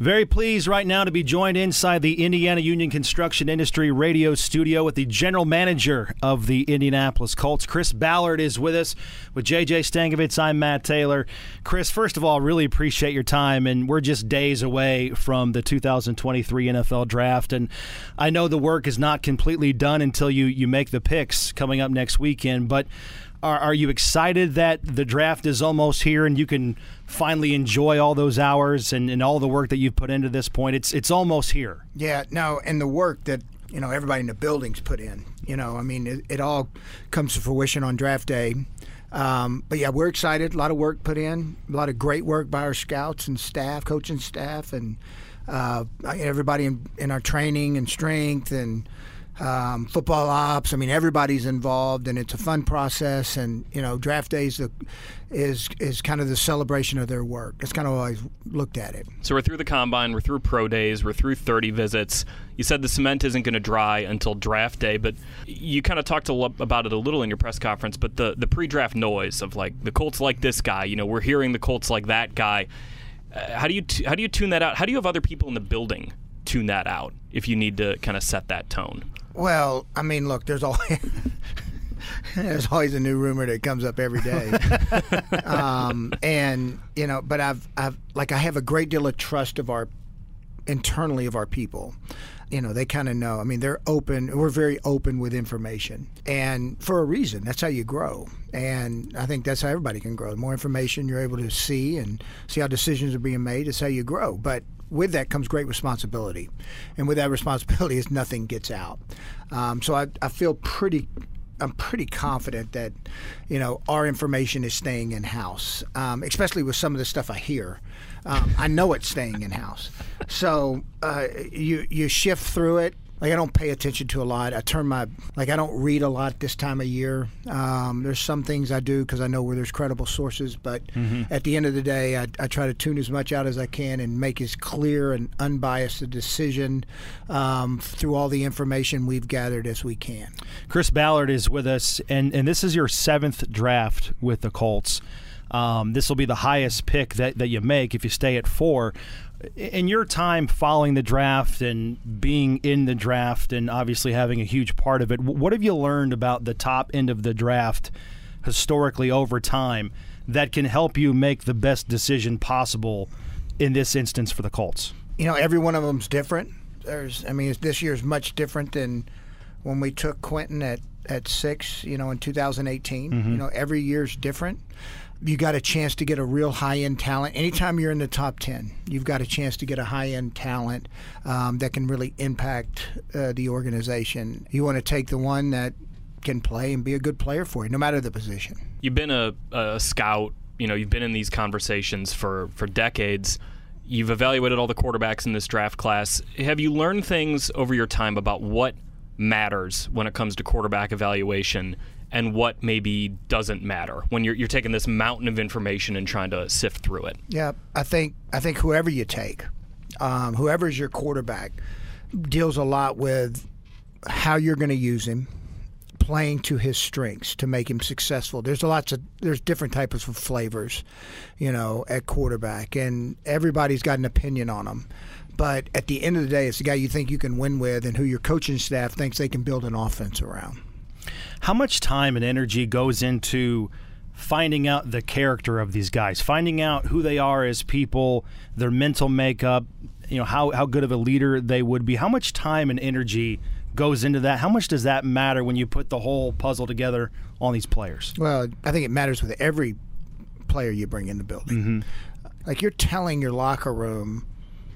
Very pleased right now to be joined inside the Indiana Union Construction Industry radio studio with the general manager of the Indianapolis Colts. Chris Ballard is with us. With JJ Stankevitz, I'm Matt Taylor. Chris, first of all, really appreciate your time, and we're just days away from the 2023 NFL Draft, and I know the work is not completely done until you you make the picks coming up next weekend, but are, are you excited that the draft is almost here and you can finally enjoy all those hours and, and all the work that you've put into this point? It's it's almost here. Yeah, no, and the work that you know everybody in the buildings put in. You know, I mean, it, it all comes to fruition on draft day. Um, but yeah, we're excited. A lot of work put in. A lot of great work by our scouts and staff, coaching staff, and uh, everybody in, in our training and strength and um, football ops. I mean, everybody's involved, and it's a fun process. And you know, draft day is is is kind of the celebration of their work. That's kind of how I looked at it. So we're through the combine, we're through pro days, we're through 30 visits. You said the cement isn't going to dry until draft day, but you kind of talked about it a little in your press conference. But the the pre-draft noise of like the Colts like this guy, you know, we're hearing the Colts like that guy. Uh, how do you t- how do you tune that out? How do you have other people in the building tune that out if you need to kind of set that tone? Well, I mean, look, there's always there's always a new rumor that comes up every day, um, and you know, but I've I've like I have a great deal of trust of our internally of our people. You know, they kind of know. I mean, they're open. We're very open with information, and for a reason. That's how you grow, and I think that's how everybody can grow. The more information you're able to see and see how decisions are being made, is how you grow. But with that comes great responsibility, and with that responsibility is nothing gets out. Um, so I, I feel pretty I'm pretty confident that, you know, our information is staying in house, um, especially with some of the stuff I hear. Um, I know it's staying in house. So uh, you you shift through it like I don't pay attention to a lot. I turn my like I don't read a lot this time of year. Um, there's some things I do because I know where there's credible sources, but mm-hmm. at the end of the day, I, I, try to tune as much out as I can and make as clear and unbiased a decision um, through all the information we've gathered as we can. Chris Ballard is with us, and and this is your seventh draft with the Colts. Um, this will be the highest pick that, that you make if you stay at four in your time following the draft and being in the draft and obviously having a huge part of it, what have you learned about the top end of the draft historically over time that can help you make the best decision possible in this instance for the Colts? You know, every one of them's different. There's, I mean, this year is much different than when we took Quenton at at six. You know, in 2018. Mm-hmm. You know, every year's different you got a chance to get a real high end talent. Anytime you're in the top 10, you've got a chance to get a high end talent um, that can really impact uh, the organization. You want to take the one that can play and be a good player for you, no matter the position. You've been a, a scout, you know, you've been in these conversations for, for decades. You've evaluated all the quarterbacks in this draft class. Have you learned things over your time about what matters when it comes to quarterback evaluation and what maybe doesn't matter when you're you're taking this mountain of information and trying to sift through it. Yeah, I think I think whoever you take, um, whoever's your quarterback, deals a lot with how you're going to use him, playing to his strengths to make him successful. There's a lots of there's different types of flavors, you know, at quarterback, and everybody's got an opinion on them. But at the end of the day, it's the guy you think you can win with, and who your coaching staff thinks they can build an offense around. How much time and energy goes into finding out the character of these guys, finding out who they are as people, their mental makeup, you know, how, how good of a leader they would be? How much time and energy goes into that? How much does that matter when you put the whole puzzle together on these players? Well, I think it matters with every player you bring in the building. Mm-hmm. Like you're telling your locker room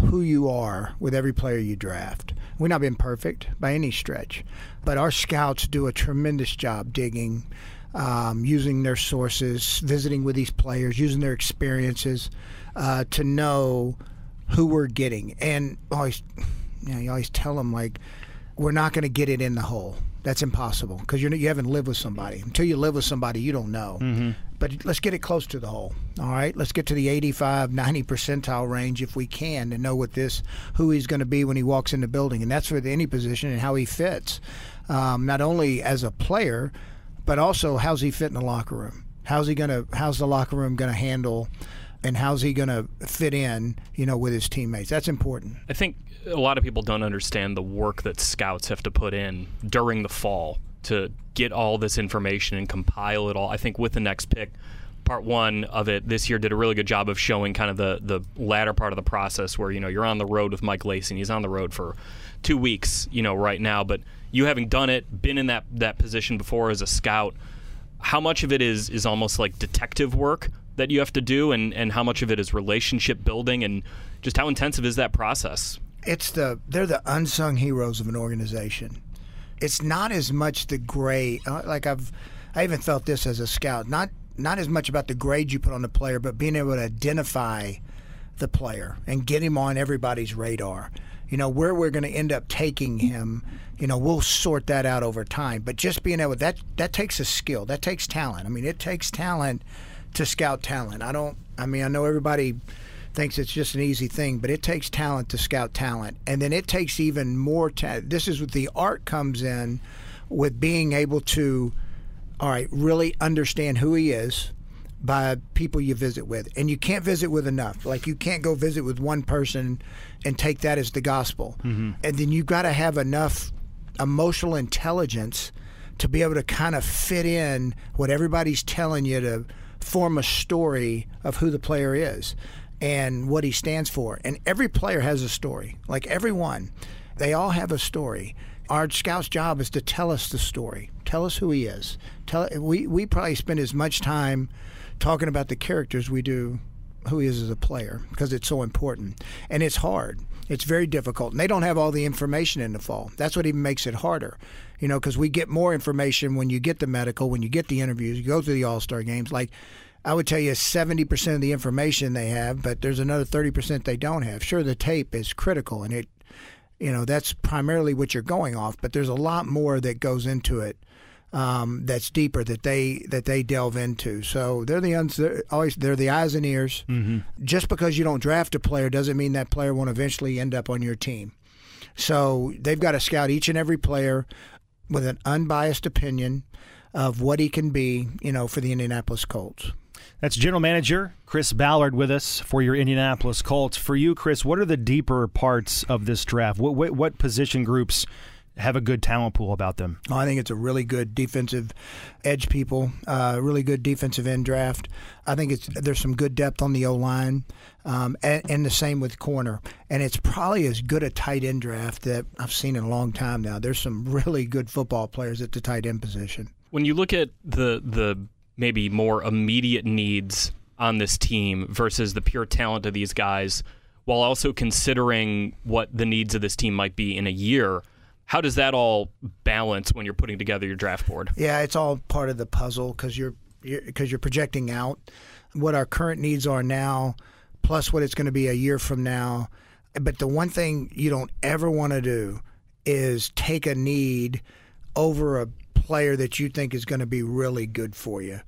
who you are with every player you draft. We've not been perfect by any stretch, but our scouts do a tremendous job digging, um, using their sources, visiting with these players, using their experiences uh, to know who we're getting. And always, you know, you always tell them like, we're not going to get it in the hole. That's impossible because you you haven't lived with somebody. Until you live with somebody, you don't know. Mm-hmm. But let's get it close to the hole. All right, let's get to the 85, 90 percentile range if we can to know what this who he's going to be when he walks in the building, and that's for any position and how he fits, um, not only as a player, but also how's he fit in the locker room. How's he gonna? How's the locker room going to handle? and how's he going to fit in, you know, with his teammates. That's important. I think a lot of people don't understand the work that scouts have to put in during the fall to get all this information and compile it all. I think with the next pick, part one of it this year did a really good job of showing kind of the the latter part of the process where you know you're on the road with Mike Lacey and he's on the road for two weeks, you know, right now. But you having done it, been in that that position before as a scout, how much of it is is almost like detective work that you have to do, and and how much of it is relationship building, and just how intensive is that process? It's the they're the unsung heroes of an organization. It's not as much the grade. Uh, like I've I even felt this as a scout. Not not as much about the grade you put on the player, but being able to identify the player and get him on everybody's radar. You know where we're going to end up taking him. You know we'll sort that out over time. But just being able that that takes a skill. That takes talent. I mean it takes talent to scout talent. I don't. I mean I know everybody thinks it's just an easy thing, but it takes talent to scout talent, and then it takes even more. Ta- this is what the art comes in with being able to, all right, really understand who he is by people you visit with, and you can't visit with enough. Like you can't go visit with one person and take that as the gospel, mm-hmm. and then you've got to have enough emotional intelligence to be able to kind of fit in what everybody's telling you to form a story of who the player is and what he stands for. And every player has a story, like everyone. They all have a story. Our scout's job is to tell us the story, tell us who he is. Tell we we probably spend as much time talking about the characters we do who he is as a player because it's so important and it's hard. It's very difficult, and they don't have all the information in the fall. That's what even makes it harder, you know, because we get more information when you get the medical, when you get the interviews, you go through the All Star games. Like I would tell you 70% of the information they have, but there's another 30% they don't have. Sure, the tape is critical and it, you know, that's primarily what you're going off, but there's a lot more that goes into it. Um, that's deeper that they that they delve into. So they're the uns- they're always they're the eyes and ears. Mm-hmm. Just because you don't draft a player doesn't mean that player won't eventually end up on your team. So they've got to scout each and every player with an unbiased opinion of what he can be, you know, for the Indianapolis Colts. That's General Manager Chris Ballard with us for your Indianapolis Colts. For you, Chris, what are the deeper parts of this draft? What what, what position groups have a good talent pool about them? Oh, I think it's a really good defensive edge people, uh, really good defensive end draft. I think it's there's some good depth on the O line, um, and, and, the same with corner. And it's probably as good a tight end draft that I've seen in a long time now. There's some really good football players at the tight end position. When you look at the the maybe more immediate needs on this team versus the pure talent of these guys, while also considering what the needs of this team might be in a year. How does that all balance when you're putting together your draft board? Yeah, it's all part of the puzzle because you're because you're, you're projecting out what our current needs are now, plus what it's going to be a year from now. But the one thing you don't ever want to do is take a need over a player that you think is going to be really good for you.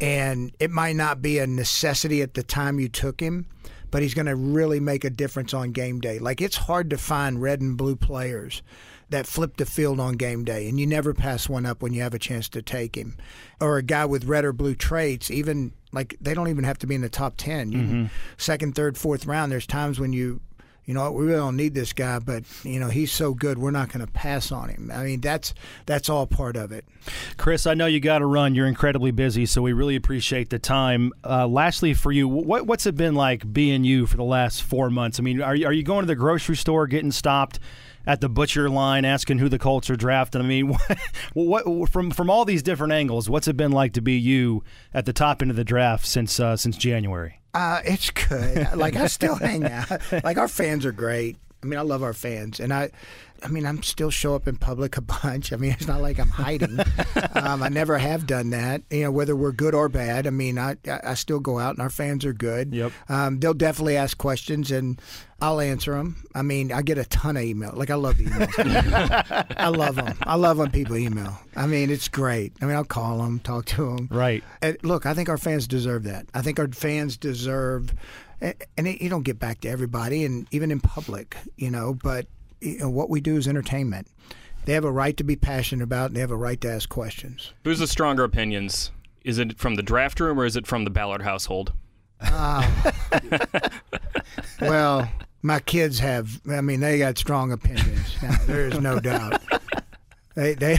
And it might not be a necessity at the time you took him, but he's going to really make a difference on game day. Like it's hard to find red and blue players that flip the field on game day, and you never pass one up when you have a chance to take him. Or a guy with red or blue traits, even like they don't even have to be in the top 10. mm-hmm. Second, third, fourth round, there's times when you you know, we really don't need this guy, but you know, he's so good, we're not going to pass on him. I mean, that's that's all part of it. Chris, I know you got to run. You're incredibly busy, so we really appreciate the time. Uh, lastly, for you, what, what's it been like being you for the last four months? I mean, are you, are you going to the grocery store, getting stopped? At the butcher line asking who the Colts are drafting. I mean, what, what, from from all these different angles, what's it been like to be you at the top end of the draft since uh, since January? Uh, it's good. like I still hang out. Like our fans are great. I mean, I love our fans, and I, I mean, I'm still show up in public a bunch. I mean, it's not like I'm hiding. um, I never have done that. You know, whether we're good or bad. I mean, I I still go out, and our fans are good. Yep. Um, they'll definitely ask questions, and I'll answer them. I mean, I get a ton of email. Like I love the emails. I love them. I love when people email. I mean, it's great. I mean, I'll call them, talk to them. Right. And look, I think our fans deserve that. I think our fans deserve and it, you don't get back to everybody, and even in public, you know. But you know, what we do is entertainment. They have a right to be passionate about, and they have a right to ask questions. Who's the stronger opinions? Is it from the draft room or is it from the Ballard household? Ah. Well, my kids have. I mean, they got strong opinions. Now, there is no doubt. They they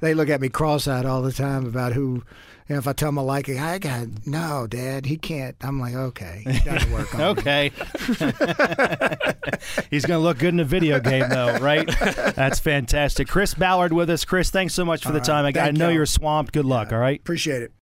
they look at me cross-eyed all the time about who. You know, if I tell them I like it, I got no, Dad. He can't. I'm like, okay, doesn't work. On. Okay. He's going to look good in a video game, though, right? That's fantastic. Chris Ballard with us. Chris, thanks so much for the right. time. I, I know y'all. you're swamped. Good luck, all right? Appreciate it.